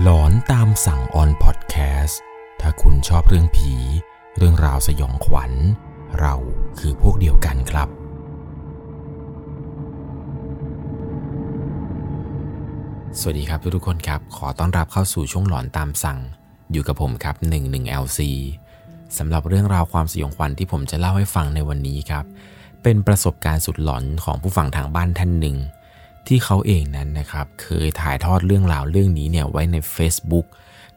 หลอนตามสั่งออนพอดแคสต์ถ้าคุณชอบเรื่องผี เรื่องราวสยองขวัญ เราคือพวกเดียวกันครับ สวัสดีครับทุกๆคนครับ ขอต้อนรับเข้าสู่ช่วงหลอนตามสั่ง อยู่กับผมครับ 11LC สำหรับเรื่องราวความสยองขวัญที่ผมจะเล่าให้ฟังในวันนี้ครับ เป็นประสบการณ์สุดหลอนของผู้ฟังทางบ้านท่านหนึ่ง ที่เขาเองนั้นนะครับเคยถ่ายทอดเรื่องราวเรื่องนี้เนี่ยไว้ใน Facebook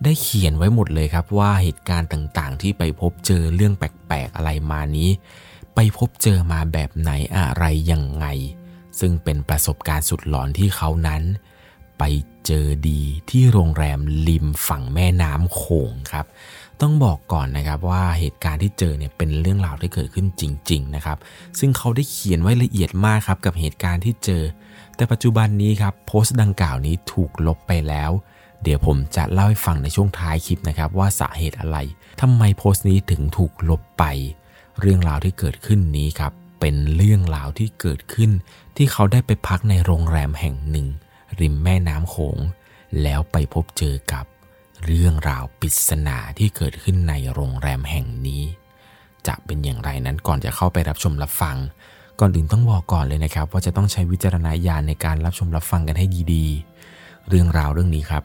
ได้เขียนไว้หมดเลยครับว่าเหตุการณ์ต่างๆ ที่ไปพบเจอเรื่องแปลกๆอะไรมานี้ ไปพบเจอมาแบบไหนอะไรยังไง ซึ่งเป็นประสบการณ์สุดหลอนที่เขานั้น ไปเจอดีที่โรงแรมริมฝั่งแม่น้ำโขงครับ ต้องบอกก่อนนะครับว่าเหตุการณ์ที่เจอเนี่ยเป็นเรื่องราวที่เกิดขึ้นจริง ๆ นะครับ ซึ่งเขาได้เขียนไว้ละเอียดมากครับกับเหตุการณ์ที่เจอ แต่ปัจจุบันนี้ครับโพสต์ดังกล่าวนี้ถูกลบไปแล้ว เดี๋ยวผมจะเล่าให้ฟังในช่วงท้ายคลิปนะครับ ว่าสาเหตุอะไรทำไมโพสต์นี้ถึงถูกลบไป เรื่องราวที่เกิดขึ้นนี้ครับ เป็นเรื่องราวที่เกิดขึ้น ที่เขาได้ไปพักในโรงแรมแห่งหนึ่ง ริมแม่น้ำโขง แล้วไปพบเจอกับเรื่องราวปริศนาที่เกิดขึ้นในโรงแรมแห่งนี้ จะเป็นอย่างไรนั้นก่อนจะเข้าไปรับชมรับฟัง ก่อนอื่นต้องบอกก่อนเลยนะครับ ว่าจะต้องใช้วิจารณญาณในการรับชมรับฟังกันให้ดีๆ เรื่องราวเรื่องนี้ครับ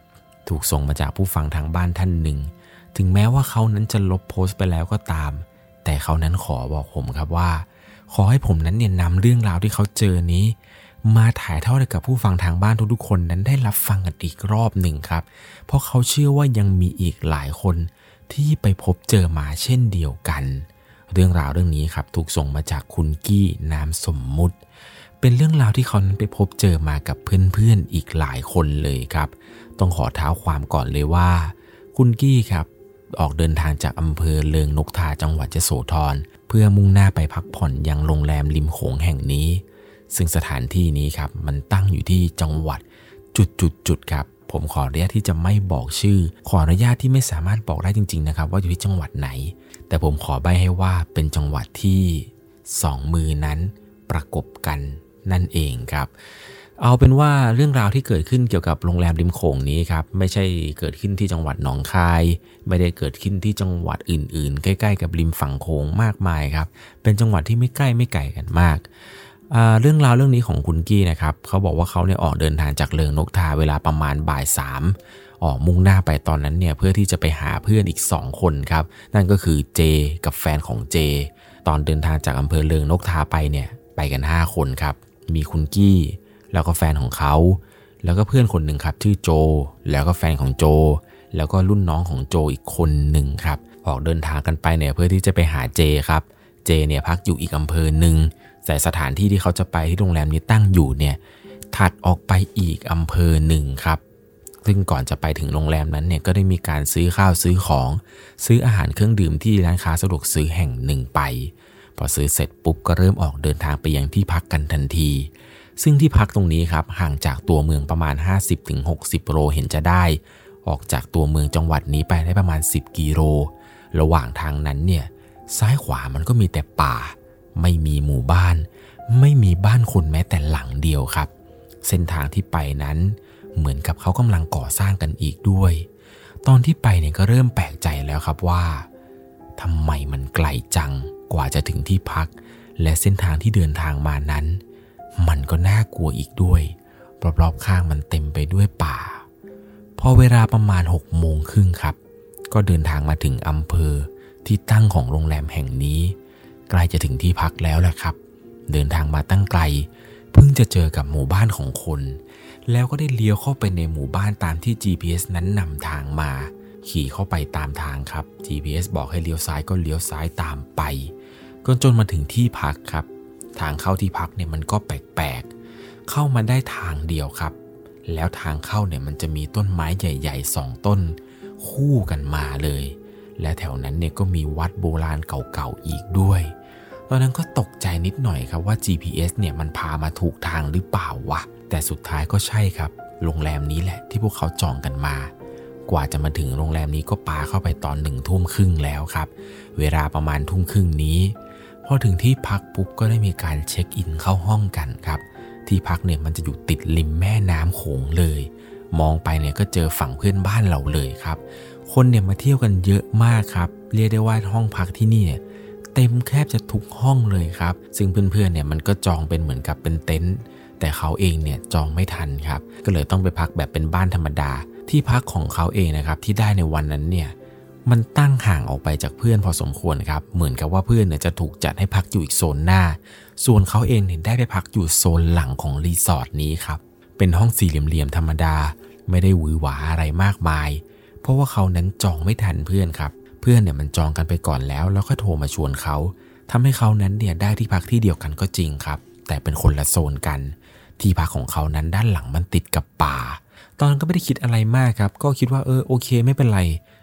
ถูกส่งมาจากผู้ฟังทางบ้านท่านหนึ่ง ถึงแม้ว่าเขานั้นจะลบโพสต์ไปแล้วก็ตาม แต่เขานั้นขอบอกผมครับว่า ขอให้ผมนั้นเนี่ยนำเรื่องราวที่เขาเจอนี้ มาถ่ายทอดให้กับผู้ฟังทางบ้านทุกๆคนนั้นได้รับฟังกันอีกรอบหนึ่งครับ เพราะเขาเชื่อว่ายังมีอีกหลายคนที่ไปพบเจอมาเช่นเดียวกัน เรื่องราวเรื่องนี้ครับถูกส่งมาจากคุณกี้นามสมมุติ เป็นเรื่องราวที่เขานั้นไปพบเจอมากับเพื่อนๆอีกหลายคนเลยครับ ต้องขอเท้าความก่อนเลยว่า คุณกี้ครับออกเดินทางจากอำเภอเลิงนกทาจังหวัดยโสธรเพื่อมุ่งหน้าไปพักผ่อนยังโรงแรมริมโขงแห่งนี้ ซึ่งสถานที่นี้ครับมันตั้งอยู่ที่จังหวัดจุดจุดจุดครับ ผมขออนุญาตที่จะไม่บอกชื่อ ขออนุญาตที่ไม่สามารถบอกได้จริง ๆ นะครับ ว่าอยู่ที่จังหวัดไหน แต่ผมขอใบให้ว่าเป็นจังหวัดที่สองมือนั้นประกบกันนั่นเองครับ เอาเป็นว่าเรื่องราวที่เกิดขึ้นเกี่ยวกับโรงแรมริมโขงนี้ครับ ไม่ใช่เกิดขึ้นที่จังหวัดหนองคาย ไม่ได้เกิดขึ้นที่จังหวัดอื่น ๆ ใกล้ ๆ กับริมฝั่งโขงมากมายครับ เป็นจังหวัดที่ไม่ใกล้ไม่ไกลกันมาก เรื่องราวเรื่องนี้ของคุณกี้นะครับเขาบอกว่าเขาเนี่ยออกเดินทางจากเลิงนกทาเวลาประมาณบ่ายสามออกมุ่งหน้าไปตอนนั้นเนี่ยเพื่อที่จะไปหาเพื่อนอีก 2 คนครับ นั่นก็คือเจกับแฟนของเจ ตอนเดินทางจากอำเภอเลิงนกทาไปเนี่ยไปกัน 5 คนครับ มีคุณกี้ แล้วก็แฟนของเขา แล้วก็เพื่อนคนหนึ่งครับชื่อโจ แล้วก็แฟนของโจ แล้วก็รุ่นน้องของโจอีกคนหนึ่งครับออกเดินทางกันไปเนี่ยเพื่อที่จะไปหาเจครับ เจเนี่ยพักอยู่อีกอำเภอหนึ่ง แต่สถานที่ที่เขาจะไปที่โรงแรมนี้ตั้งอยู่เนี่ยถัดออกไปอีกอำเภอหนึ่งครับ ซึ่งก่อนจะไปถึงโรงแรมนั้นเนี่ยก็ได้มีการซื้อข้าวซื้อของ ซื้ออาหารเครื่องดื่มที่ร้านค้าสะดวกซื้อแห่งหนึ่งไป พอซื้อเสร็จปุ๊บก็เริ่มออกเดินทางไปยังที่พักกันทันที ซึ่งที่พักตรงนี้ครับห่างจากตัวเมืองประมาณ 50-60 โลเห็นจะได้ ออกจากตัวเมืองจังหวัดนี้ไปได้ประมาณ 10 กิโล ระหว่างทางนั้นเนี่ยซ้ายขวามันก็มีแต่ป่า ไม่มีหมู่บ้าน ไม่มีบ้านคนแม้แต่หลังเดียวครับ เส้นทางที่ไปนั้น เหมือนกับเขากำลังก่อสร้างกันอีกด้วย ตอนที่ไปเนี่ยก็เริ่มแปลกใจแล้วครับว่าทำไมมันไกลจังกว่าจะถึงที่พัก และเส้นทางที่เดินทางมานั้น มันก็น่ากลัวอีกด้วยรอบๆข้างมันเต็มไปด้วยป่า พอเวลาประมาณหกโมงครึ่งครับ ก็เดินทางมาถึงอำเภอที่ตั้งของโรงแรมแห่งนี้ ใกล้จะถึงที่พักแล้วแหละครับ เดินทางมาตั้งไกล เพิ่งจะเจอกับหมู่บ้านของคน แล้วก็ได้เลี้ยวเข้าไปในหมู่บ้านตามที่ GPS นั้นนำทางมา ขี่เข้าไปตามทางครับ GPS บอกให้เลี้ยวซ้ายก็เลี้ยวซ้ายตามไปก็จนมาถึงที่พักครับ ทางเข้าที่พักเนี่ยมันก็แปลกๆ เข้ามาได้ทางเดียวครับ แล้วทางเข้าเนี่ยมันจะมีต้นไม้ใหญ่ๆสองต้น คู่กันมาเลย และแถวนั้นเนี่ยก็มีวัดโบราณเก่าๆอีกด้วย ตอนนั้นก็ตกใจนิดหน่อยครับว่า GPS เนี่ยมันพามาถูกทางหรือเปล่าวะ แต่สุดท้ายก็ใช่ครับ โรงแรมนี้แหละที่พวกเขาจองกันมา กว่าจะมาถึงโรงแรมนี้ก็ปาเข้าไปตอนหนึ่งทุ่มครึ่งแล้วครับ เวลาประมาณทุ่มครึ่งนี้ พอถึงที่พักปุ๊บก็ได้มีการเช็คอินเข้าห้องกันครับ ที่พักเนี่ยมันจะอยู่ติดริมแม่น้ำโขงเลย มองไปเนี่ยก็เจอฝั่งเพื่อนบ้านเราเลยครับ คนเนี่ยมาเที่ยวกันเยอะมากครับ เรียกได้ว่าห้องพักที่นี่เนี่ย เต็มแคบจะทุกห้องเลยครับ ซึ่งเพื่อนๆเนี่ยมันก็จองเป็นเหมือนกับเป็นเต็นท์แต่เขาเองเนี่ยจองไม่ทันครับ ก็เลยต้องไปพักแบบเป็นบ้านธรรมดา ที่พักของเขาเองนะครับที่ได้ในวันนั้นเนี่ยมันตั้งห่างออกไปจากเพื่อนพอสมควรครับ เหมือนกับว่าเพื่อนเนี่ยจะถูกจัดให้พักอยู่อีกโซนหน้า ส่วนเขาเองเนี่ยได้ไปพักอยู่โซนหลังของรีสอร์ทนี้ครับ เป็นห้องสี่เหลี่ยมๆธรรมดา ไม่ได้หวือหวาอะไรมากมาย เพราะว่าเขานั้นจองไม่ทันเพื่อนครับ เพื่อนเนี่ยมันจองกันไปก่อนแล้ว แล้วก็โทรมาชวนเขาทำให้เขานั้นเนี่ยได้ที่พักที่เดียวกันก็จริงครับ แต่เป็นคนละโซนกัน ที่พักของเขานั้นด้านหลังมันติดกับป่า ตอนนั้นก็ไม่ได้คิดอะไรมากครับ ก็คิดว่าเออโอเคไม่เป็นไร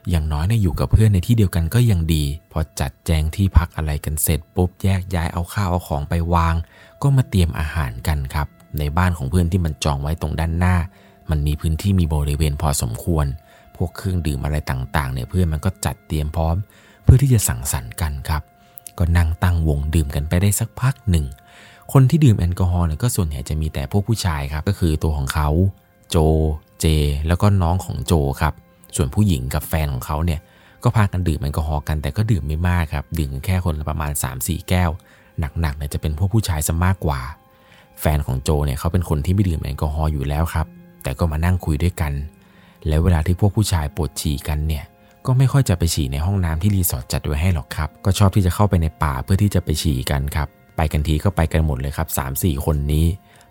อย่างน้อยเนี่ยอยู่กับเพื่อนในที่เดียวกันก็ยังดี พอจัดแจงที่พักอะไรกันเสร็จปุ๊บแยกย้ายเอาข้าวเอาของไปวาง ก็มาเตรียมอาหารกันครับ ในบ้านของเพื่อนที่มันจองไว้ตรงด้านหน้า มันมีพื้นที่มีบริเวณพอสมควร พวกเครื่องดื่มอะไรต่างๆเนี่ยเพื่อนมันก็จัดเตรียมพร้อม เพื่อที่จะสั่งสรรค์กันครับ ก็นั่งตั้งวงดื่มกันไปได้สักพักหนึ่ง คนที่ดื่มแอลกอฮอล์เนี่ยก็ส่วนใหญ่จะมีแต่พวกผู้ชายครับ ก็คือตัวของเขาโจ เจ แล้วก็น้องของโจครับ ส่วนผู้หญิงกับแฟนของเขาเนี่ยก็พากันดื่มแอลกอฮอล์กันแต่ก็ดื่มไม่มากครับ ดื่มแค่คนละประมาณ 3-4 แก้ว หนักๆเนี่ยจะเป็นพวกผู้ชายซะมากกว่า แฟนของโจเนี่ยเขาเป็นคนที่ไม่ดื่มแอลกอฮอล์อยู่แล้วครับ แต่ก็มานั่งคุยด้วยกัน แล้วเวลาที่พวกผู้ชายปวดฉี่กันเนี่ย ก็ไม่ค่อยจะไปฉี่ในห้องน้ำที่รีสอร์ทจัดไว้ให้หรอกครับ ก็ชอบที่จะเข้าไปในป่าเพื่อที่จะไปฉี่กันครับ ไปกันทีก็ไปกันหมดเลยครับ3-4 คนนี้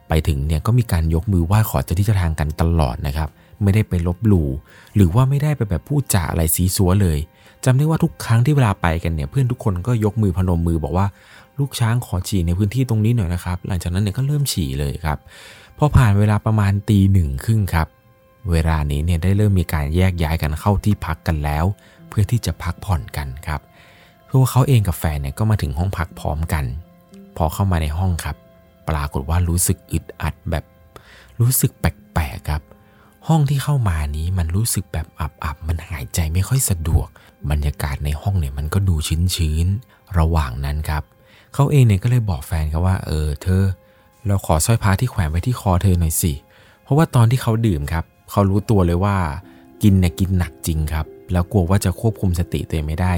ไปถึงเนี่ยก็มีการยกมือไหว้ขอเจ้าที่เจ้าทางกันตลอดนะครับ ไม่ได้ไปลบหลู่หรือว่าไม่ได้ไปแบบพูดจาอะไรซีซัวเลยจำได้ว่าทุกครั้งที่เวลาไปกันเนี่ยเพื่อนทุกคนก็ยกมือพนมมือบอกว่าลูกช้างขอฉี่ในพื้นที่ตรงนี้หน่อยนะครับ หลังจากนั้นเนี่ยก็เริ่มฉี่เลยครับ พอผ่านเวลาประมาณตีหนึ่งครึ่งครับ เวลานี้เนี่ยได้เริ่มมีการแยกย้ายกันเข้าที่พักกันแล้ว เพื่อที่จะพักผ่อนกันครับเพราะว่าเขาเองกับแฟนเนี่ยก็มาถึงห้องพักพร้อมกัน พอเข้ามาในห้องครับ ปรากฏว่ารู้สึกอึดอัดแบบ รู้สึกแปลกๆครับ ห้องที่เข้ามานี้มันรู้สึกแบบอับๆมันหายใจไม่ค่อยสะดวก บรรยากาศในห้องเนี่ยมันก็ดูชื้นๆระหว่างนั้นครับเขาเองเนี่ยก็เลยบอกแฟนเขาว่าเออเธอ เราขอสร้อยพระที่แขวนไว้ที่คอเธอหน่อยสิเพราะว่าตอนที่เขาดื่มครับ เขารู้ตัวเลยว่า กินเนี่ยกินหนักจริงครับ แล้วกลัวว่าจะควบคุมสติตัวเองไม่ได้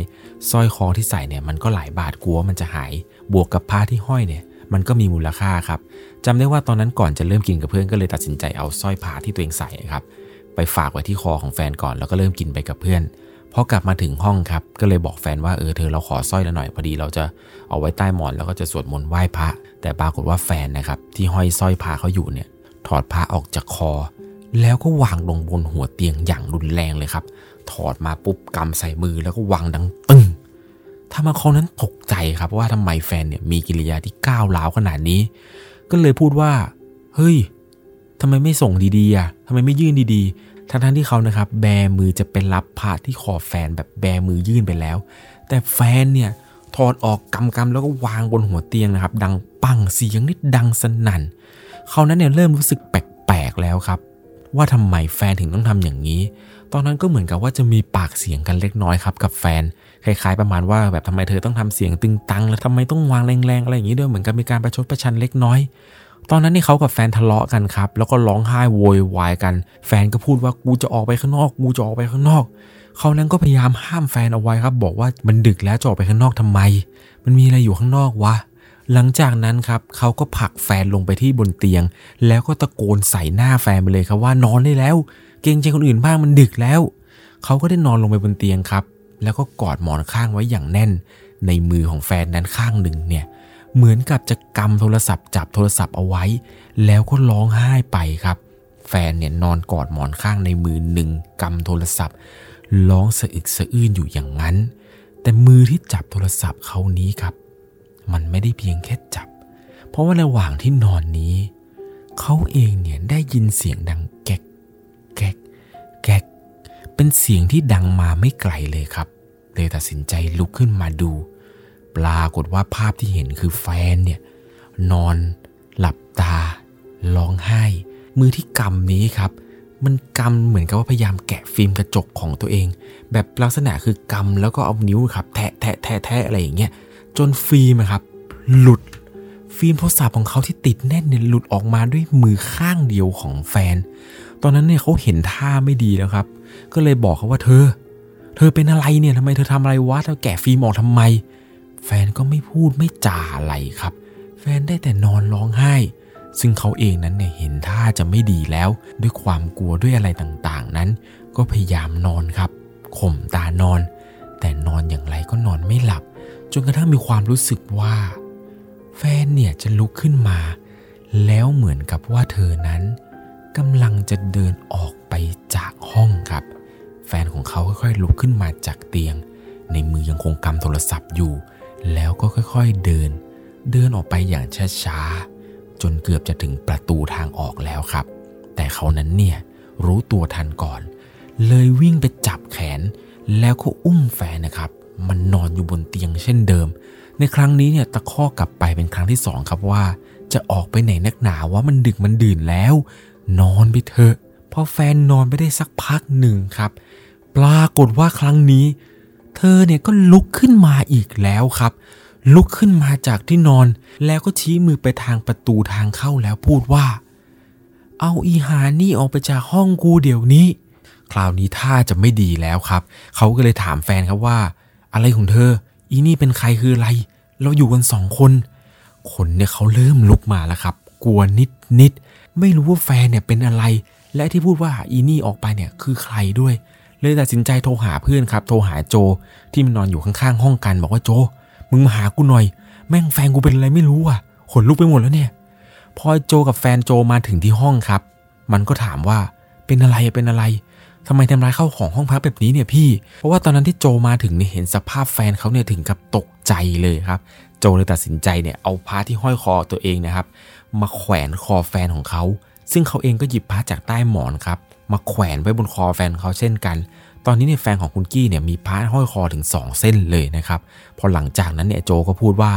สร้อยคอที่ใส่เนี่ยมันก็หลายบาทกลัวมันจะหาย บวกกับผ้าที่ห้อยเนี่ย มันก็มีมูลค่าครับจำได้ว่าตอนนั้นก่อนจะเริ่มกินกับเพื่อนก็เลยตัดสินใจเอาสร้อยผ้าที่ตัวเองใส่ครับ ไปฝากไว้ที่คอของแฟนก่อนแล้วก็เริ่มกินไปกับเพื่อนพอกลับมาถึงห้องครับ ก็เลยบอกแฟนว่าเออเธอเราขอสร้อยล้วหน่อยพอดี เราจะเอาไว้ใต้หมอนแล้วก็จะสวดมนต์ไหว้พระ แต่ปรากฏว่าแฟนนะครับที่ห้อยสร้อยพระเขาอยู่เนี่ย ถอดผ้าออกจากคอ แล้วก็วางลงบนหัวเตียงอย่างรุนแรงเลยครับ ถอดมาปุ๊บกำใส่มือแล้วก็วางดังตึ้งทำมาเขานั้นตกใจครับว่าทำไมแฟนเนี่ยมีกิริยาที่ก้าวร้าวขนาดนี้ ก็เลยพูดว่า เฮ้ยทำไมไม่ส่งดีๆอะทำไมไม่ยื่นดีๆ ทั้งๆที่เขานะครับ แบมือจะเป็นรับผ่าที่คอแฟนแบบแบมือยื่นไปแล้ว แต่แฟนเนี่ยถอดออกกำกำแล้วก็วางบนหัวเตียงนะครับ ดังปังเสียงนิดดังสนั่นเขานั้นเนี่ยเริ่มรู้สึกแปลกๆแล้วครับ ว่าทำไมแฟนถึงต้องทำอย่างนี้ ตอนนั้นก็เหมือนกับว่าจะมีปากเสียงกันเล็กน้อยครับกับแฟน คล้ายๆประมาณว่าแบบทำไมเธอต้องทำเสียงตึงตัง แล้วทำไมต้องวางแรงๆอะไรอย่างนี้ด้วยเหมือนกับมีการประชดประชันเล็กน้อย ตอนนั้นนี่เขากับแฟนทะเลาะกันครับ แล้วก็ร้องไห้โวยวายกัน แฟนก็พูดว่ากูจะออกไปข้างนอก กูจะออกไปข้างนอก เขานั้นก็พยายามห้ามแฟนเอาไว้ครับ บอกว่ามันดึกแล้วจะออกไปข้างนอกทำไม มันมีอะไรอยู่ข้างนอกวะ หลังจากนั้นครับเขาก็ผลักแฟนลงไปที่บนเตียง แล้วก็ตะโกนใส่หน้าแฟนไปเลยครับว่านอนได้แล้ว เกรงใจคนอื่นบ้างมันดึกแล้ว เขาก็ได้นอนลงไปบนเตียงครับ แล้วก็กอดหมอนข้างไว้อย่างแน่น ในมือของแฟนนั้นข้างหนึ่งเนี่ยเหมือนกับจะกำโทรศัพท์จับโทรศัพท์เอาไว้ แล้วก็ร้องไห้ไปครับ แฟนเนี่ยนอนกอดหมอนข้างในมือหนึ่งกำโทรศัพท์ร้องสะอึกสะอื้นอยู่อย่างนั้น แต่มือที่จับโทรศัพท์เขานี้ครับ มันไม่ได้เพียงแค่จับ เพราะว่าระหว่างที่นอนนี้ เขาเองเนี่ยได้ยินเสียงดังแก๊กแก๊กแก๊กเป็นเสียงที่ดังมาไม่ไกลเลยครับเลยตัดสินใจลุกขึ้นมาดู ปรากฏว่าภาพที่เห็นคือแฟนเนี่ยนอน หลับตา ร้องไห้ มือที่กำนี้ครับ มันกำเหมือนกับว่าพยายามแกะฟิล์มกระจกของตัวเอง แบบลักษณะคือกำแล้วก็เอานิ้วครับ แทะแทะแทะแทะอะไรอย่างเงี้ย จนฟิล์มครับ หลุดฟิล์มโทรศัพท์ของเขาที่ติดแน่นเนี่ยหลุดออกมาด้วยมือข้างเดียวของแฟน ตอนนั้นเนี่ยเขาเห็นท่าไม่ดีแล้วครับ ก็เลยบอกเขาว่าเธอ เธอเป็นอะไรเนี่ยทำไมเธอทำอะไรวะเธอแกะฟิล์มออกทำไม แฟนก็ไม่พูดไม่จ่าอะไรครับ แฟนได้แต่นอนร้องไห้ ซึ่งเขาเองนั้นเนี่ยเห็นท่าจะไม่ดีแล้ว ด้วยความกลัวด้วยอะไรต่างๆ นั้น ก็พยายามนอนครับข่มตานอน แต่นอนอย่างไรก็นอนไม่หลับ จนกระทั่งมีความรู้สึกว่า แฟนเนี่ยจะลุกขึ้นมา แล้วเหมือนกับว่าเธอนั้นกำลังจะเดินออกไปจากห้องครับ แฟนของเขาค่อยๆลุกขึ้นมาจากเตียง ในมือยังคงกำโทรศัพท์อยู่ แล้วก็ค่อยๆเดิน เดินออกไปอย่างช้าๆจนเกือบจะถึงประตูทางออกแล้วครับ แต่เขานั้นเนี่ยรู้ตัวทันก่อน เลยวิ่งไปจับแขนแล้วก็อุ้มแฟนนะครับ มันนอนอยู่บนเตียงเช่นเดิม ในครั้งนี้เนี่ยตะข้อกลับไปเป็นครั้งที่สองครับว่า จะออกไปไหนนักหนาว่ามันดึกมันดื่นแล้ว นอนไปเถอะพอแฟนนอนไปได้สักพักหนึ่งครับ ปรากฏว่าครั้งนี้ เธอเนี่ยก็ลุกขึ้นมาอีกแล้วครับ ลุกขึ้นมาจากที่นอน แล้วก็ชี้มือไปทางประตูทางเข้าแล้วพูดว่า เอาอีหานี่ออกไปจากห้องกูเดี๋ยวนี้ คราวนี้ท่าจะไม่ดีแล้วครับ เขาก็เลยถามแฟนครับว่า อะไรของเธอ อีนี่เป็นใครคืออะไร เราอยู่กันสองคน คนเนี่ยเขาเริ่มลุกมาแล้วครับ กลัวนิดนิด ไม่รู้ว่าแฟนเนี่ยเป็นอะไร และที่พูดว่าอีนี่ออกไปเนี่ยคือใครด้วย เลยตัดสินใจโทรหาเพื่อนครับ โทรหาโจที่มันนอนอยู่ข้างๆห้องกัน บอกว่าโจ มึงมาหากูหน่อย แม่งแฟนกูเป็นอะไรไม่รู้อะ ขนลุกไปหมดแล้วเนี่ย พอโจกับแฟนโจมาถึงที่ห้องครับ มันก็ถามว่าเป็นอะไรเป็นอะไร ทำไมทำร้ายเข้าของห้องพักแบบนี้เนี่ยพี่ เพราะว่าตอนนั้นที่โจมาถึงเนี่ยเห็นสภาพแฟนเขาเนี่ยถึงกับตกใจเลยครับ โจเลยตัดสินใจเนี่ยเอาผ้าที่ห้อยคอตัวเองนะครับ มาแขวนคอแฟนของเขา ซึ่งเขาเองก็หยิบผ้าจากใต้หมอนครับ มาแขวนไว้บนคอแฟนเขาเช่นกัน ตอนนี้เนี่ยแฟนของคุณกี้เนี่ยมีผ้าห้อยคอถึง 2 เส้นเลยนะครับ พอหลังจากนั้นเนี่ยโจก็พูดว่า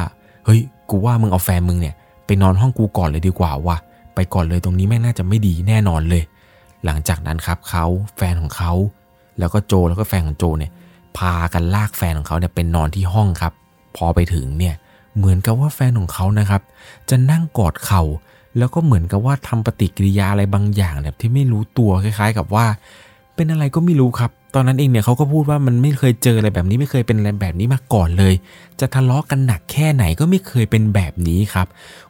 เฮ้ย กูว่ามึงเอาแฟนมึงเนี่ยไปนอนห้องกูก่อนเลยดีกว่าว่ะ ไปก่อนเลยตรงนี้แม่งน่าจะไม่ดีแน่นอนเลย หลังจากนั้นครับเขาแฟนของเขา แล้วก็โจแล้วก็แฟนของโจเนี่ยพากันลากแฟนของเขาเนี่ยเป็นนอนที่ห้องครับ พอไปถึงเนี่ยเหมือนกับว่าแฟนของเขานะครับ จะนั่งกอดเข่าแล้วก็เหมือนกับว่าทำปฏิกิริยาอะไรบางอย่างแบบที่ไม่รู้ตัวคล้าย ๆ กับว่า เป็นอะไรก็ไม่รู้ครับ ตอนนั้นเองเนี่ยเขาก็พูดว่ามันไม่เคยเจออะไรแบบนี้ไม่เคยเป็นอะไรแบบนี้มาก่อนเลย จะทะเลาะกันหนักแค่ไหนก็ไม่เคยเป็นแบบนี้ครับ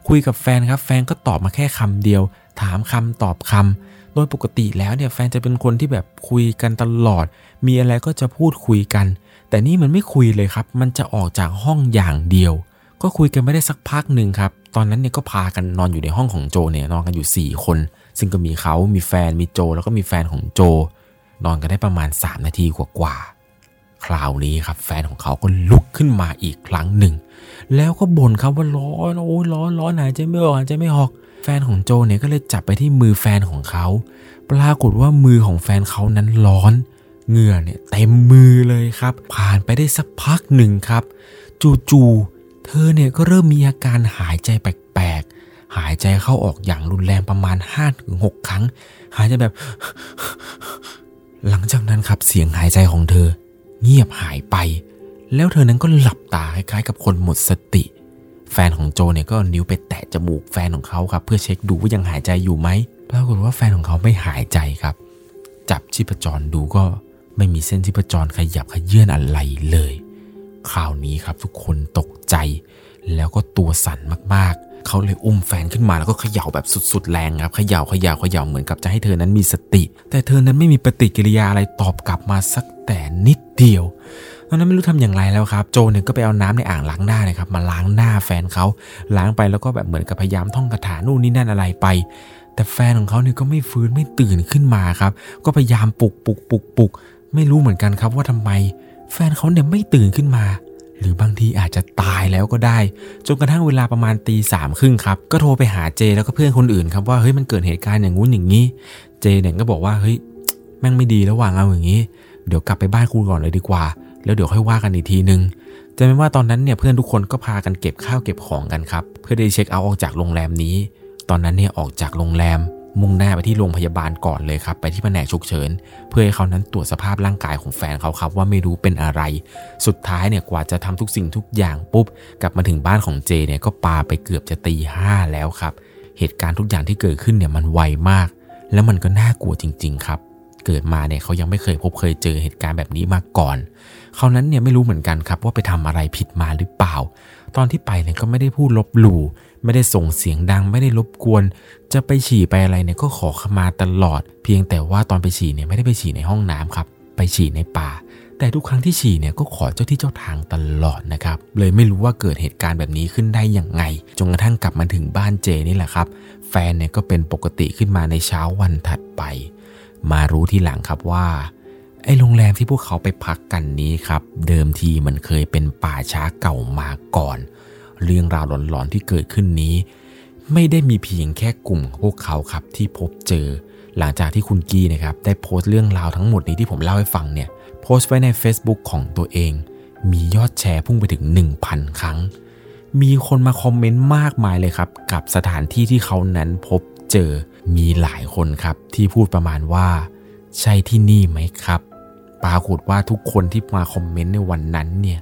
คุยกับแฟนครับ แฟนก็ตอบมาแค่คำเดียว ถามคำตอบคำ โดยปกติแล้วเนี่ยแฟนจะเป็นคนที่แบบคุยกันตลอด มีอะไรก็จะพูดคุยกัน แต่นี่มันไม่คุยเลยครับ มันจะออกจากห้องอย่างเดียว ก็คุยกันไม่ได้สักพักหนึ่งครับ ตอนนั้นเนี่ยก็พากันนอนอยู่ในห้องของโจเนี่ยนอนกันอยู่ 4 คน ซึ่งก็มีเขามีแฟน มีโจ แล้วก็มีแฟนของโจ นอนกันได้ประมาณ 3 นาทีกว่าๆ คราวนี้ครับแฟนของเขาก็ลุกขึ้นมาอีกครั้งหนึ่ง แล้วก็บ่นครับว่าร้อน โอ้ยร้อน ร้อนหายใจไม่ออกหายใจไม่ออก แฟนของโจเนี่ยก็เลยจับไปที่มือแฟนของเขา ปรากฏว่ามือของแฟนเขานั้นร้อน เหงื่อเนี่ยเต็มมือเลยครับ ผ่านไปได้สักพักหนึ่งครับ จู่ๆเธอเนี่ยก็เริ่มมีอาการหายใจแปลกๆ หายใจเข้าออกอย่างรุนแรงประมาณ 5-6 ครั้ง หายใจแบบ หลังจากนั้นครับเสียงหายใจของเธอ เงียบหายไป แล้วเธอนั้นก็หลับตาคล้ายๆกับคนหมดสติ แฟนของโจเนี่ยก็นิ้วไปแตะจมูกแฟนของเขาครับ เพื่อเช็คดูว่ายังหายใจอยู่ไหมปรากฏว่าแฟนของเขาไม่หายใจครับ จับชีพจรดูก็ไม่มีเส้นชีพจรขยับขยื่นอะไรเลย คราวนี้ครับทุกคนตกใจ แล้วก็ตัวสั่นมากๆ เขาเลยอุ้มแฟนขึ้นมาแล้วก็เขย่าแบบสุดๆแรงครับเขย่าเขย่าเขย่าเหมือนกับจะให้เธอนั้นมีสติ แต่เธอนั้นไม่มีปฏิกิริยาอะไรตอบกลับมาสักแต่นิดเดียว ตอนนั้นไม่รู้ทำอย่างไรแล้วครับโจเนี่ยก็ไปเอาน้ำในอ่างล้างหน้านะครับมาล้างหน้าแฟนเขาล้างไปแล้วก็แบบเหมือนกับพยายามท่องคาถานู่นนี่นั่นอะไรไป แต่แฟนของเขาเนี่ยก็ไม่ฟื้นไม่ตื่นขึ้นมาครับ ก็พยายามปลุกปลุกปลุกปลุกไม่รู้เหมือนกันครับว่าทำไม แฟนเขาเนี่ยไม่ตื่นขึ้นมา หรือบางทีอาจจะตายแล้วก็ได้จนกระทั่งเวลาประมาณตีสามครึ่งครับก็โทรไปหาเจแล้วก็เพื่อนคนอื่นครับว่าเฮ้ยมันเกิดเหตุการณ์อย่างงู้นอย่างนี้ เจเนี่ยก็บอกว่าเฮ้ยแม่งไม่ดีแล้ววางเอาอย่างนี้ เดี๋ยวกลับไปบ้านคุณก่อนเลยดีกว่า แล้วเดี๋ยวค่อยว่ากันอีกทีนึงจะเป็นว่าตอนนั้นเนี่ยเพื่อนทุกคนก็พากันเก็บข้าวเก็บของกันครับ เพื่อได้เช็คเอาท์ออกจากโรงแรมนี้ ตอนนั้นเนี่ยออกจากโรงแรม มุ่งหน้าไปที่โรงพยาบาลก่อนเลยครับ ไปที่แผนกฉุกเฉิน เพื่อให้เขานั้นตรวจสภาพร่างกายของแฟนเขาครับ ว่าไม่รู้เป็นอะไร สุดท้ายเนี่ยกว่าจะทำทุกสิ่งทุกอย่างปุ๊บ กลับมาถึงบ้านของเจเนี่ยก็ปาไปเกือบจะตีห้าแล้วครับ เหตุการณ์ทุกอย่างที่เกิดขึ้นเนี่ยมันไวมาก แล้วมันก็น่ากลัวจริง ๆ ครับ เกิดมาเนี่ยเขายังไม่เคยพบเคยเจอเหตุการณ์แบบนี้มาก่อน เขานั้นเนี่ยไม่รู้เหมือนกันครับว่าไปทำอะไรผิดมาหรือเปล่า ตอนที่ไปเนี่ยก็ไม่ได้พูดลบหลู่ ไม่ได้ส่งเสียงดัง ไม่ได้รบกวน จะไปฉี่ไปอะไรเนี่ยก็ขอขมาตลอด เพียงแต่ว่าตอนไปฉี่เนี่ยไม่ได้ไปฉี่ในห้องน้ำครับ ไปฉี่ในป่า แต่ทุกครั้งที่ฉี่เนี่ยก็ขอเจ้าที่เจ้าทางตลอดนะครับ เลยไม่รู้ว่าเกิดเหตุการณ์แบบนี้ขึ้นได้อย่างไง จนกระทั่งกลับมาถึงบ้านเจนี่แหละครับ แฟนเนี่ยก็เป็นปกติขึ้นมาในเช้าวันถัดไป มารู้ทีหลังครับว่า ไอ้โรงแรมที่พวกเขาไปพักกันนี้ครับ เดิมทีมันเคยเป็นป่าช้าเก่ามาก่อน เรื่องราวหลอนๆที่เกิดขึ้นนี้ ไม่ได้มีเพียงแค่กลุ่มพวกเขาครับที่พบเจอ หลังจากที่คุณกี้นะครับได้โพสต์เรื่องราวทั้งหมดนี้ที่ผมเล่าให้ฟังเนี่ยโพสต์ไว้ใน Facebook ของตัวเอง มียอดแชร์พุ่งไปถึง 1,000 ครั้ง มีคนมาคอมเมนต์มากมายเลยครับ กับสถานที่ที่เขานั้นพบเจอมีหลายคนครับที่พูดประมาณว่า ใช่ที่นี่ไหมครับ ปรากฏว่าทุกคนที่มาคอมเมนต์ในวันนั้นเนี่ย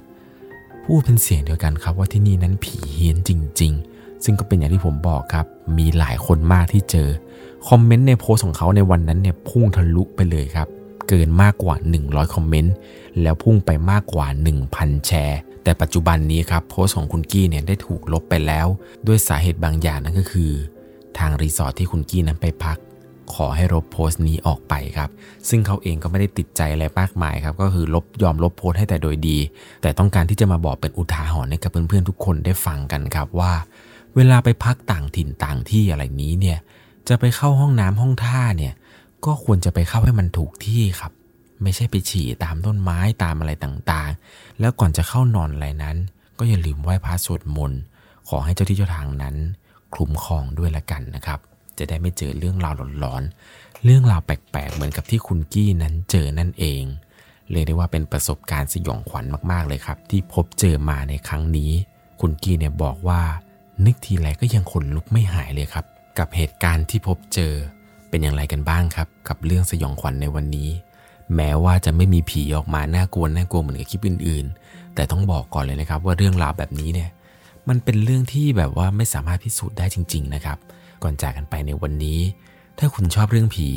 พูดเป็นเสียงเดียวกันครับว่าที่นี่นั้นผีเฮี้ยนจริง ๆ ซึ่งก็เป็นอย่างที่ผมบอกครับ มีหลายคนมากที่เจอคอมเมนต์ในโพสของเขาในวันนั้นเนี่ยพุ่งทะลุไปเลยครับ เกินมากกว่า 100 คอมเมนต์แล้วพุ่งไปมากกว่า 1,000 แชร์ แต่ปัจจุบันนี้ครับโพสของคุณกี้เนี่ยได้ถูกลบไปแล้ว ด้วยสาเหตุบางอย่างนั่นก็คือ ทางรีสอร์ทที่คุณกี้นั้นไปพัก ขอให้ลบโพสต์นี้ออกไปครับ ซึ่งเขาเองก็ไม่ได้ติดใจอะไรมากมายครับ ก็คือลบยอมลบโพสต์ให้แต่โดยดี แต่ต้องการที่จะมาบอกเป็นอุทาหรณ์ให้กับเพื่อนๆทุกคนได้ฟังกันครับว่า เวลาไปพักต่างถิ่นต่างที่อะไรนี้เนี่ยจะไปเข้าห้องน้ำห้องท่าเนี่ยก็ควรจะไปเข้าให้มันถูกที่ครับ ไม่ใช่ไปฉี่ตามต้นไม้ตามอะไรต่างๆ แล้วก่อนจะเข้านอนอะไรนั้น ก็อย่าลืมไหว้พระสวดมนต์ขอให้เจ้าที่เจ้าทางนั้น คลุ้มครองด้วยละกันนะครับ จะได้ไม่เจอเรื่องราวหลอนๆ เรื่องราวแปลกๆ เหมือนกับที่คุณกี้นั้นเจอนั่นเองเรียกได้ว่าเป็นประสบการณ์สยองขวัญมากๆเลยครับ ที่พบเจอมาในครั้งนี้ คุณกี้เนี่ยบอกว่า นึกทีไรก็ยังขนลุกไม่หายเลยครับ กับเหตุการณ์ที่พบเจอเป็นอย่างไรกันบ้างครับ กับเรื่องสยองขวัญในวันนี้ แม้ว่าจะไม่มีผีออกมาน่ากลัวน่ากลัวเหมือนกับคลิปอื่น ๆ แต่ต้องบอกก่อนเลยนะครับว่าเรื่องราวแบบนี้เนี่ยมันเป็นเรื่องที่แบบว่าไม่สามารถพิสูจน์ได้จริง ๆ นะครับ ก่อนจากกันไปในวันนี้ ถ้าคุณชอบเรื่องผี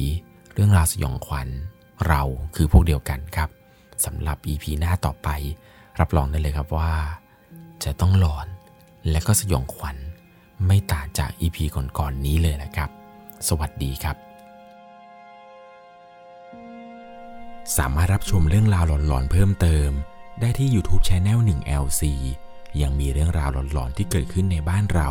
เรื่องราวสยองขวัญ เราคือพวกเดียวกันครับสำหรับ EP หน้าต่อไป รับรองได้เลยครับว่า จะต้องหลอนและก็สยองขวัญ ไม่ต่างจาก EP ก่อนๆนนี้เลยนะครับ สวัสดีครับ สามารถรับชมเรื่องราวหลอนๆเพิ่มเติม ได้ที่ YouTube Channel 1 LC ยังมีเรื่องราวหลอนๆที่เกิดขึ้นในบ้านเรา